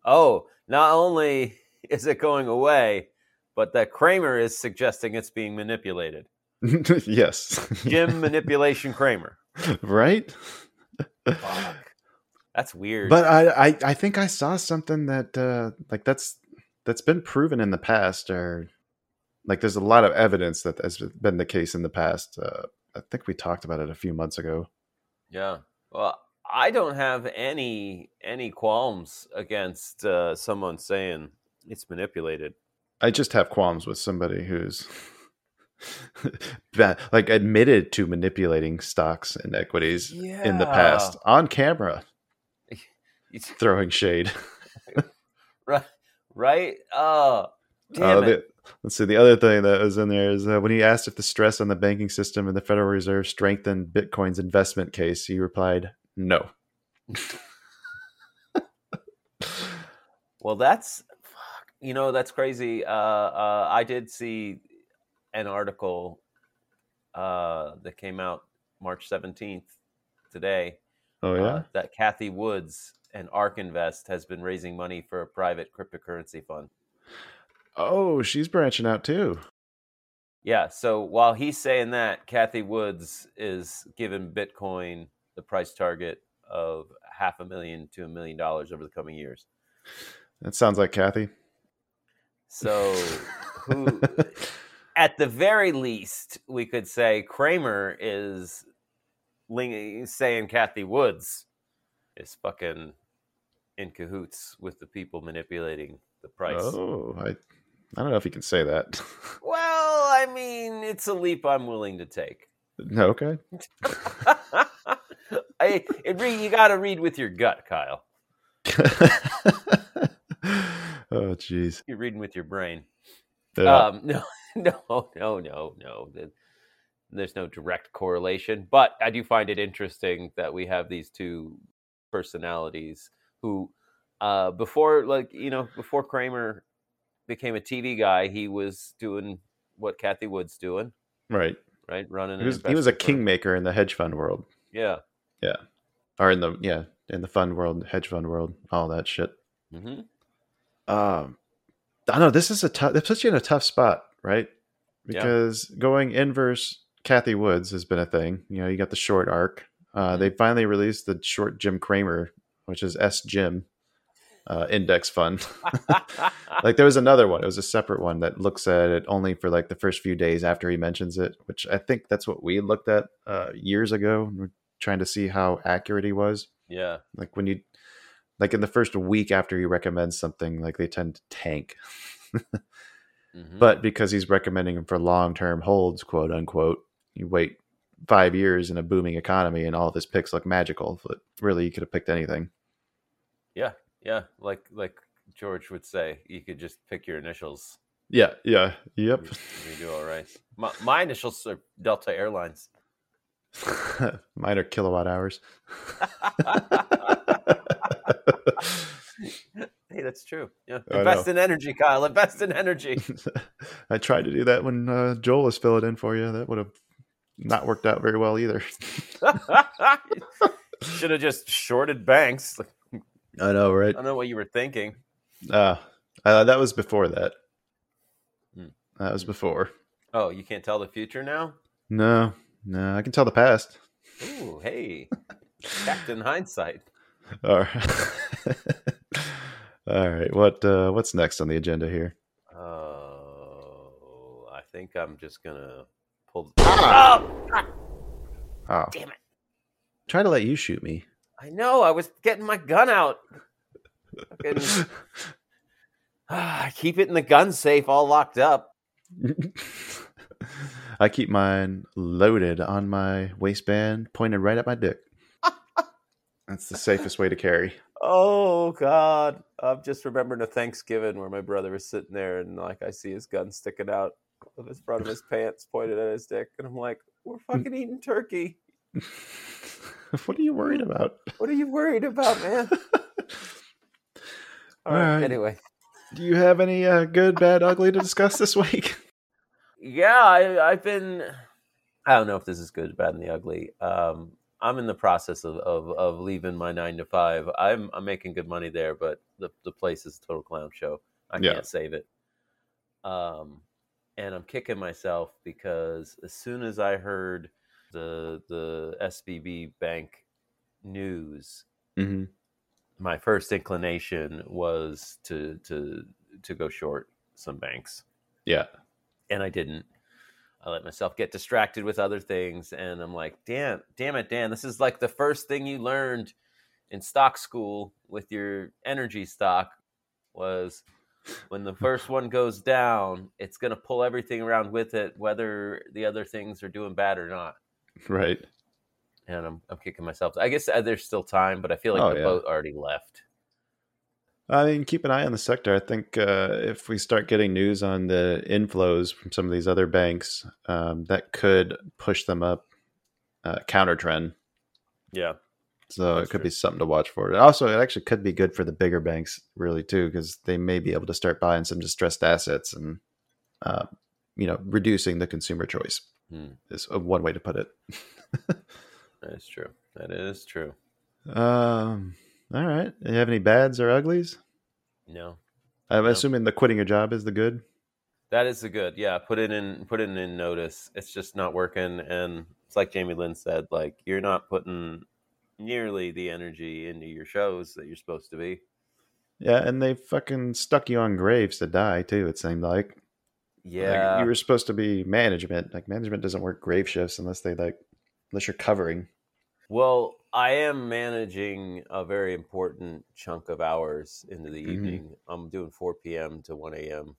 oh! Not only *laughs* is it going away, but that Cramer is suggesting it's being manipulated. *laughs* yes, Jim *laughs* manipulation Cramer. right? Fuck. That's weird. But I, I, I think I saw something that uh, like that's that's been proven in the past, or like there's a lot of evidence that has been the case in the past. Uh, I think we talked about it a few months ago. yeah. Well, I don't have any any qualms against uh, someone saying it's manipulated. I just have qualms with somebody who's *laughs* like admitted to manipulating stocks and equities in the past on camera, *laughs* It's- throwing shade. *laughs* right? Right? Oh, damn Uh, it! the- let's see. The other thing that was in there is uh, when he asked if the stress on the banking system and the Federal Reserve strengthened Bitcoin's investment case, he replied, "No." Well, that's fuck, you know that's crazy. Uh, uh, I did see an article uh, that came out March seventeenth today. Oh yeah. uh, that Cathie Woods and Ark Invest has been raising money for a private cryptocurrency fund. Oh, she's branching out too. Yeah. So while he's saying that, Cathie Woods is giving Bitcoin the price target of half a million to a million dollars over the coming years. That sounds like Cathie. So *laughs* who at the very least, we could say Cramer is ling- saying Cathie Woods is fucking in cahoots with the people manipulating the price. Oh, I, I don't know if you can say that. *laughs* Well, I mean, it's a leap I'm willing to take. no, okay. *laughs* I, it re, you got to read with your gut, Kyle. *laughs* oh, jeez. You're reading with your brain. Yeah. Um, no, no, no, no, no. There's no direct correlation, but I do find it interesting that we have these two personalities who, uh, before, like you know, before Cramer became a TV guy, he was doing what Cathie Wood's doing, right. right? Running. He was he was a firm. kingmaker in the hedge fund world, Yeah. Yeah. Or in the yeah in the fund world, hedge fund world, all that shit. hmm Um, I know this is a tough. It puts you in a tough spot, right? Yeah. Because going inverse Cathie Woods has been a thing. You know, you got the short ARK. Uh, Mhm. They finally released the short Jim Cramer, which is S Jim uh, index fund. *laughs* like there was another one. It was a separate one that looks at it only for like the first few days after he mentions it, which I think that's what we looked at uh, years ago. We're trying to see how accurate he was. yeah. Like when you, like in the first week after he recommends something, like they tend to tank. Mhm. But because he's recommending them for long term holds, quote unquote, you wait five years in a booming economy and all of his picks look magical. But really, you could have picked anything. yeah, yeah, like like George would say, you could just pick your initials. Yeah, yeah, yep. You, do all right. My, my initials are Delta Airlines. *laughs* Mine are kilowatt hours. *laughs* hey, that's true. Yeah, invest in energy, Kyle. Invest in energy. *laughs* I tried to do that when uh, Joel was filling in for you. That would have not worked out very well either. Should have just shorted banks. I I know, right? I don't know what you were thinking. Uh, uh, that was before that. Hmm. That was before. Oh, you can't tell the future now. No, no, I can tell the past. Ooh, hey, Captain Hindsight. *laughs* All right. *laughs* All right. What uh, what's next on the agenda here? Oh, I think I'm just gonna pull. Ah! Oh, Oh, damn it! try to let you shoot me. I know. I was getting my gun out. Fucking- Ah, *laughs* *sighs* I keep it in the gun safe, all locked up. I keep mine loaded on my waistband, pointed right at my dick. *laughs* That's the safest way to carry. Oh God! I'm just remembering a Thanksgiving where my brother was sitting there, and like I see his gun sticking out of his front of his pants, pointed at his dick, and I'm like, "We're fucking *laughs* eating turkey. *laughs* what are you worried about? What are you worried about, man?" *laughs* All right. Anyway, Do you have any uh, good, bad, ugly to discuss this week? *laughs* yeah, I, I've been. I don't know if this is good, bad, and the ugly. Um, I'm in the process of, of, of leaving my nine to five. I'm I'm making good money there, but the the place is a total clown show. I Yeah. can't save it. Um, and I'm kicking myself because as soon as I heard the the SVB bank news, Mm-hmm. my first inclination was to to to go short some banks Yeah. and I didn't. I let myself get distracted with other things, and I'm like, damn, damn it, Dan, this is like the first thing you learned in stock school with your energy stock was when the first one goes down, it's going to pull everything around with it, whether the other things are doing bad or not. *laughs* Right. And I'm, I'm kicking myself. I guess uh, there's still time, but I feel like Oh, the yeah. boat already left. I mean, keep an eye on the sector. I think uh, if we start getting news on the inflows from some of these other banks, um, that could push them up uh, counter trend. Yeah. So it could true. be something to watch for. And also, it actually could be good for the bigger banks, really, too, because they may be able to start buying some distressed assets and, uh, you know, reducing the consumer choice Hmm. is one way to put it. *laughs* That is true. That is true. um, all right. Do you have any bads or uglies? No. I'm No. assuming the quitting your job is the good. That is the good. Yeah, put it in put it in notice. It's just not working and it's like Jamie Lynn said, like you're not putting nearly the energy into your shows that you're supposed to be. Yeah, and they fucking stuck you on graves to die too. It seemed like. Like, Yeah. you were supposed to be management. Like management doesn't work grave shifts unless they like unless you're covering. well, I am managing a very important chunk of hours into the Mhm. evening. I'm doing 4 p.m. to 1 a.m.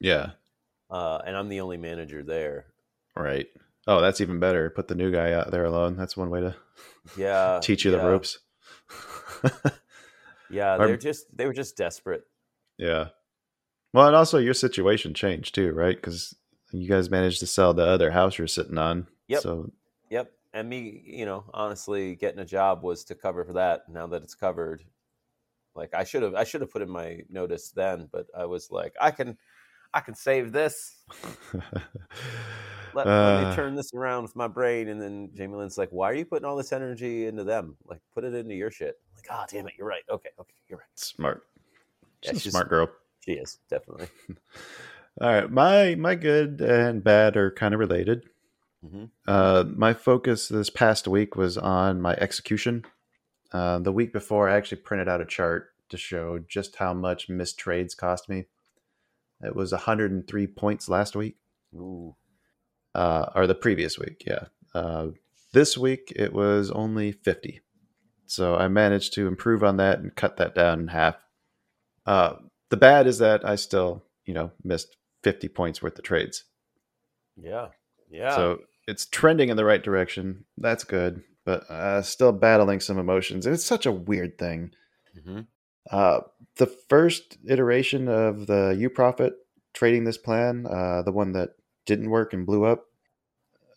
Yeah. Uh, and I'm the only manager there. Right. Oh, that's even better. Put the new guy out there alone. That's one way to Yeah. *laughs* teach you the Uh, ropes. *laughs* Yeah, they're just they were just desperate. yeah. Well, and also your situation changed too, right? Because you guys managed to sell the other house you're sitting on. Yep. So Yep. And me, you know, honestly, getting a job was to cover for that. Now that it's covered, like I should have, I should have put in my notice then, but I was like, I can, I can save this. *laughs* Let, let Uh, me turn this around with my brain. And then Jamie Lynn's like, why are you putting all this energy into them? Like, put it into your shit. I'm like, oh, damn it. You're right. Okay. Okay. You're right. smart. Yeah, She's a she's- smart girl. She is definitely. *laughs* All right, my my good and bad are kind of related. hmm Uh, my focus this past week was on my execution. Uh, the week before, I actually printed out a chart to show just how much missed trades cost me. It was 103 points last week, Ooh. uh, or the previous week. Yeah. Uh, this week, it was only 50. So I managed to improve on that and cut that down in half. The bad is that I still, you know, missed 50 points worth of trades. Yeah. Yeah. So it's trending in the right direction. That's good, but uh, still battling some emotions. It's such a weird thing. hmm Uh, the first iteration of the U Profit trading this plan, uh, the one that didn't work and blew up,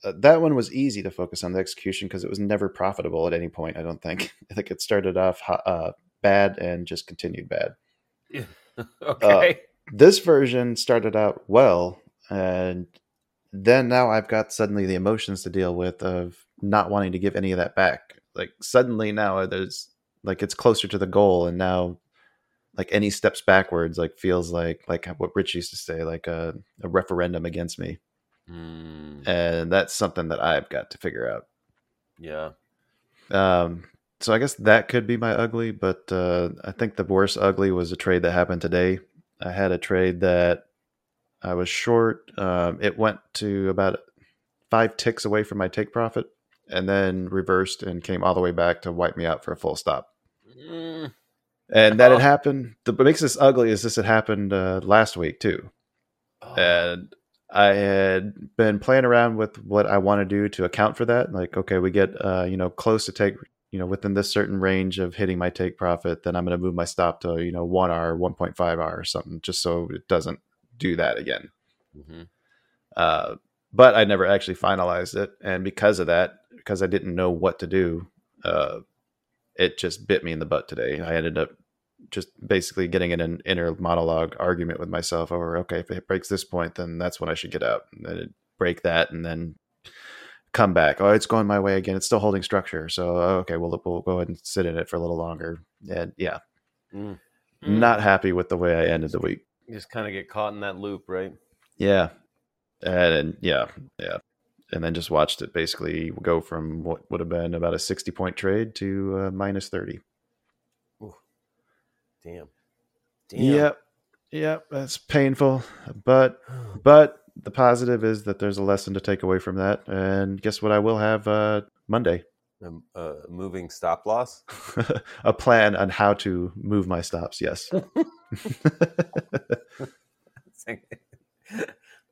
uh, that one was easy to focus on the execution because it was never profitable at any point. I don't think. *laughs* I think it started off uh, bad and just continued bad. *laughs* okay. This version started out well, and then now I've got suddenly the emotions to deal with of not wanting to give any of that back. Like suddenly now there's like it's closer to the goal, and now like any steps backwards like feels like like what Rich used to say like a, a referendum against me, Mm, and that's something that I've got to figure out. yeah. Um, so I guess that could be my ugly, but uh, I think the worst ugly was a trade that happened today. I had a trade that I was short. Um, it went to about five ticks away from my take profit, and then reversed and came all the way back to wipe me out for a full stop. Mm, And that Oh. had happened. The, what makes this ugly is this had happened uh, last week too oh, and I had been playing around with what I want to do to account for that. Like, okay, we get uh, you know close to take you know within this certain range of hitting my take profit, then I'm going to move my stop to you know one R, one point five R or something, just so it doesn't do that again. mhm. Uh, but I never actually finalized it, and because of that, because I didn't know what to do, uh, it just bit me in the butt today. I ended up just basically getting in an inner monologue argument with myself over okay if it breaks this point then that's when i should get out and then it break that and then come back oh it's going my way again it's still holding structure so okay we'll, we'll go ahead and sit in it for a little longer and yeah Mm. not happy with the way i ended the week You just kind of get caught in that loop, right? yeah and, and yeah yeah and then just watched it basically go from what would have been about a 60 point trade to uh, minus 30 Damn. Damn. Yep. Yep. That's painful. But *sighs* but the positive is that there's a lesson to take away from that. And guess what I will have uh Monday? A, uh, moving stop loss. *laughs* a plan on how to move my stops, yes. *laughs*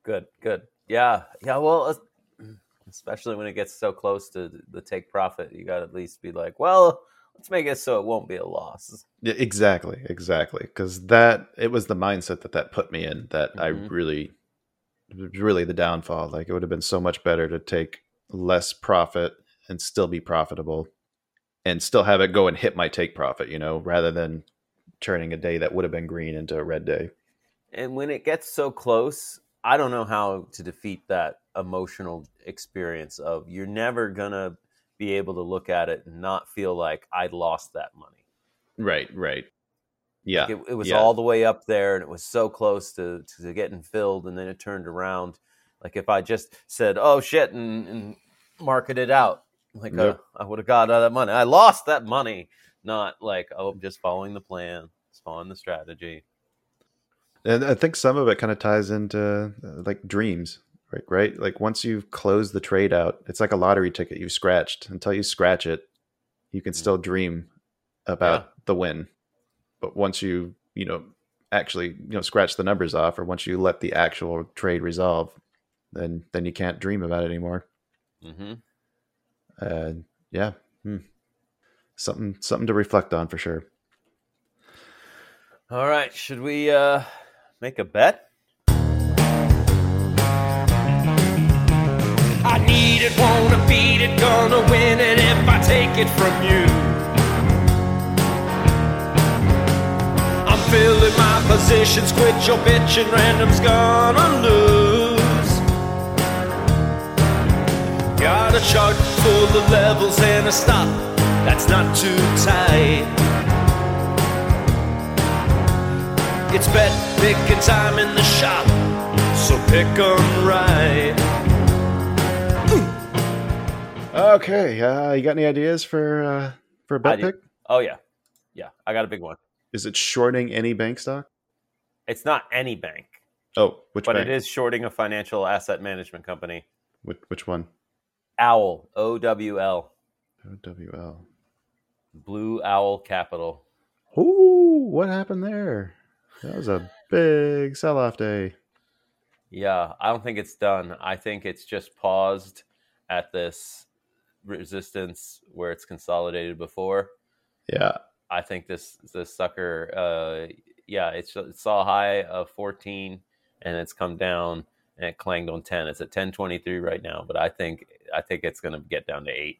good, good. Yeah, yeah. Well, uh, especially when it gets so close to the take profit, you got to at least be like, well, let's make it so it won't be a loss. Yeah, exactly, exactly. Because that it was the mindset that that put me in that I Mhm. really, really the downfall. Like it would have been so much better to take less profit and still be profitable, and still have it go and hit my take profit. You know, rather than turning a day that would have been green into a red day. And when it gets so close, I don't know how to defeat that emotional experience of you're never gonna be able to look at it and not feel like I lost that money. Right, right. Yeah, Like, it, it was yeah. all the way up there and it was so close to, to getting filled and then it turned around. Like if I just said, oh shit, and, and marketed out, like uh, I would have got all that money. I lost that money. Not like, oh, I'm just following the plan, just following the strategy. And I think some of it kind of ties into uh, like dreams, right? Right? Like once you've closed the trade out, it's like a lottery ticket you've scratched. Until you scratch it, you can still dream about Yeah. the win. But once you, you know, actually, you know, scratch the numbers off, or once you let the actual trade resolve, then then you can't dream about it anymore. hmm And yeah, hmm. something something to reflect on for sure. All right, should we uh, make a bet? I need it, wanna beat it, gonna win it if I take it from you. Filling my positions, quit your bitching, random's gonna lose. Got a chart full of levels and a stop that's not too tight. It's bet picking time in the shop, so pick 'em right. Okay, uh, you got any ideas for uh, for a bet pick? Oh yeah, yeah. I got a big one. Is it shorting any bank stock? It's not any bank, Oh, which but bank? it is shorting a financial asset management company. Which, which one? Owl, O W L, OWL. Blue Owl Capital. Ooh, what happened there? That was a big sell-off day. Yeah, I don't think it's done. I think it's just paused at this resistance where it's consolidated before. Yeah. I think this this sucker, uh, yeah, it's it saw a high of 14 and it's come down and it clanged on 10. It's at 10.23 right now, but I think I think it's going to get down to eight.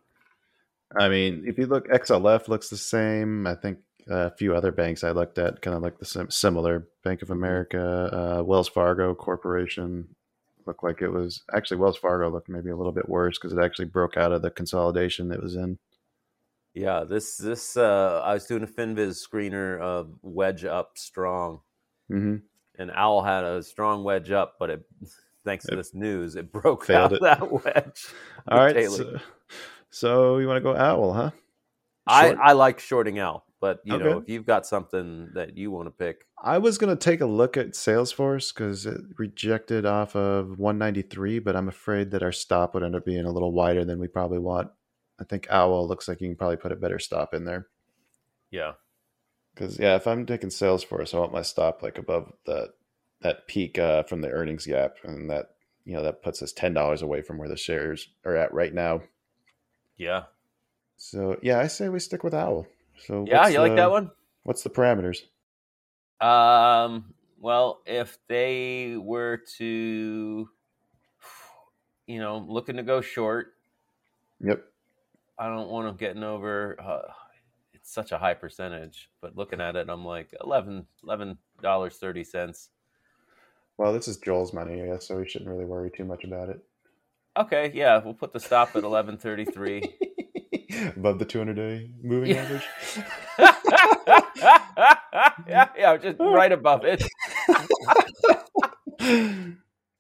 I mean, if you look, XLF looks the same. I think uh, a few other banks I looked at kind of look the sim- similar. Bank of America, uh, Wells Fargo Corporation looked like it was actually Wells Fargo looked maybe a little bit worse because it actually broke out of the consolidation it was in. Yeah, this this uh, I was doing a Finviz screener of wedge up strong, mm-hmm. and Owl had a strong wedge up, but it *laughs* thanks to It this news, it broke *laughs* out it. that wedge. *laughs* All right. So, so you want to go Owl, huh? I, Short- I like shorting Owl, but you know if you've got something that you want to pick, I was going to take a look at Salesforce because it rejected off of 193, but I'm afraid that our stop would end up being a little wider than we probably want. I think Owl looks like you can probably put a better stop in there. yeah, Because yeah, if I'm taking Salesforce, I want my stop like above that that peak uh, from the earnings gap, and that you know that puts us ten dollars away from where the shares are at right now. yeah, So yeah, I say we stick with Owl. So yeah. You like that one? What's the parameters? Um, well, if they were to, you know, looking to go short, Yep. I don't want them getting over. Uh, it's such a high percentage, but looking at it, I'm like 11 dollars thirty cents. Well, this is Joel's money, I guess, so we shouldn't really worry too much about it. Okay, yeah, we'll put the stop at eleven thirty three. *laughs* Above the 200 day moving Yeah. average. *laughs* yeah, yeah, just right above it. *laughs*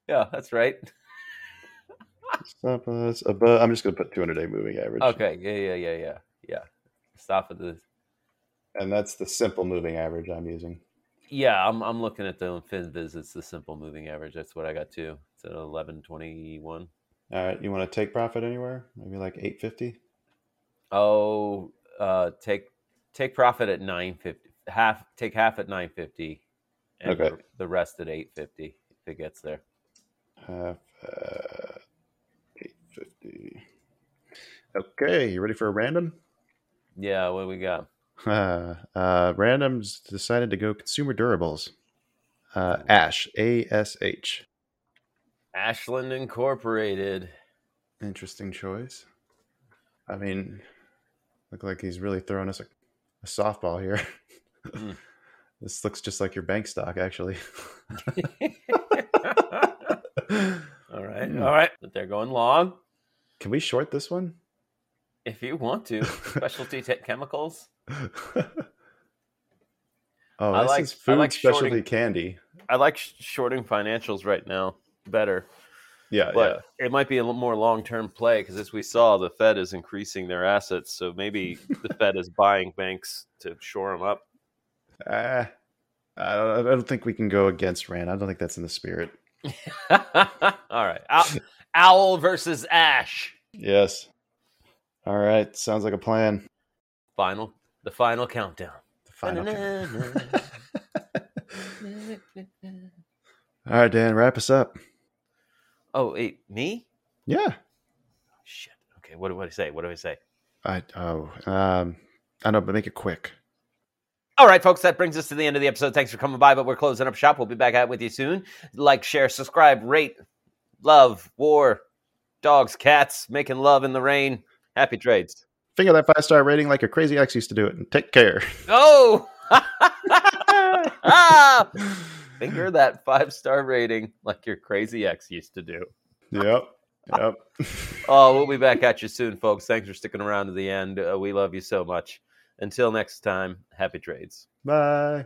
Yeah, that's right. Stop us above. I'm just going to put 200 day moving average. Okay, yeah, yeah, yeah, yeah, yeah. Stop at the. And that's the simple moving average I'm using. Yeah, I'm I'm looking at the Finviz. It's the simple moving average. That's what I got too. It's at eleven twenty one. All right. You want to take profit anywhere? Maybe like 850? Oh, uh, take take profit at nine fifty. Half take half at nine fifty, and Okay. the, rest at eight fifty if it gets there. Half uh, 850. Okay. You ready for a random? Yeah, what do we got? Uh, *laughs* uh, random's decided to go consumer durables. Uh, Ash, A S H. Ashland Incorporated. Interesting choice. I mean, look like he's really throwing us a, a softball here. Hmm. *laughs* this looks just like your bank stock, actually. *laughs* all right, Hmm. all right. But they're going long. Can we short this one? If you want to, specialty *laughs* te- chemicals. Oh, I this like- is food like specialty shorting- candy. I like shorting financials right now better, Yeah, but it might be a little more long term play because as we saw, the Fed is increasing their assets. So maybe the Fed is buying banks to shore them up. yeah. Uh, I don't, I don't think we can go against Rand. I don't think that's in the spirit. *laughs* All right, Owl versus Ash. Yes. All right. Sounds like a plan. Final, the final countdown. The final. count. All right, Dan, wrap us up. Oh, wait, me? Yeah. Shit. Okay, what do what do I say? What do I say? I oh um I know, but make it quick. All right, folks, that brings us to the end of the episode. Thanks for coming by, but we're closing up shop. We'll be back out with you soon. Like, share, subscribe, rate, love, war, dogs, cats, making love in the rain. Happy trades. Finger that five star rating like a crazy ex used to do it, and take care. Oh! Ah! *laughs* *laughs* Finger that five star rating like your crazy ex used to do. yep. Yep. *laughs* Oh, we'll be back at you soon, folks. Thanks for sticking around to the end. Uh, we love you so much. Until next time, happy trades. Bye.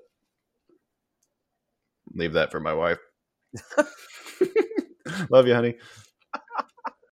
Leave that for my wife. *laughs* Love you, honey.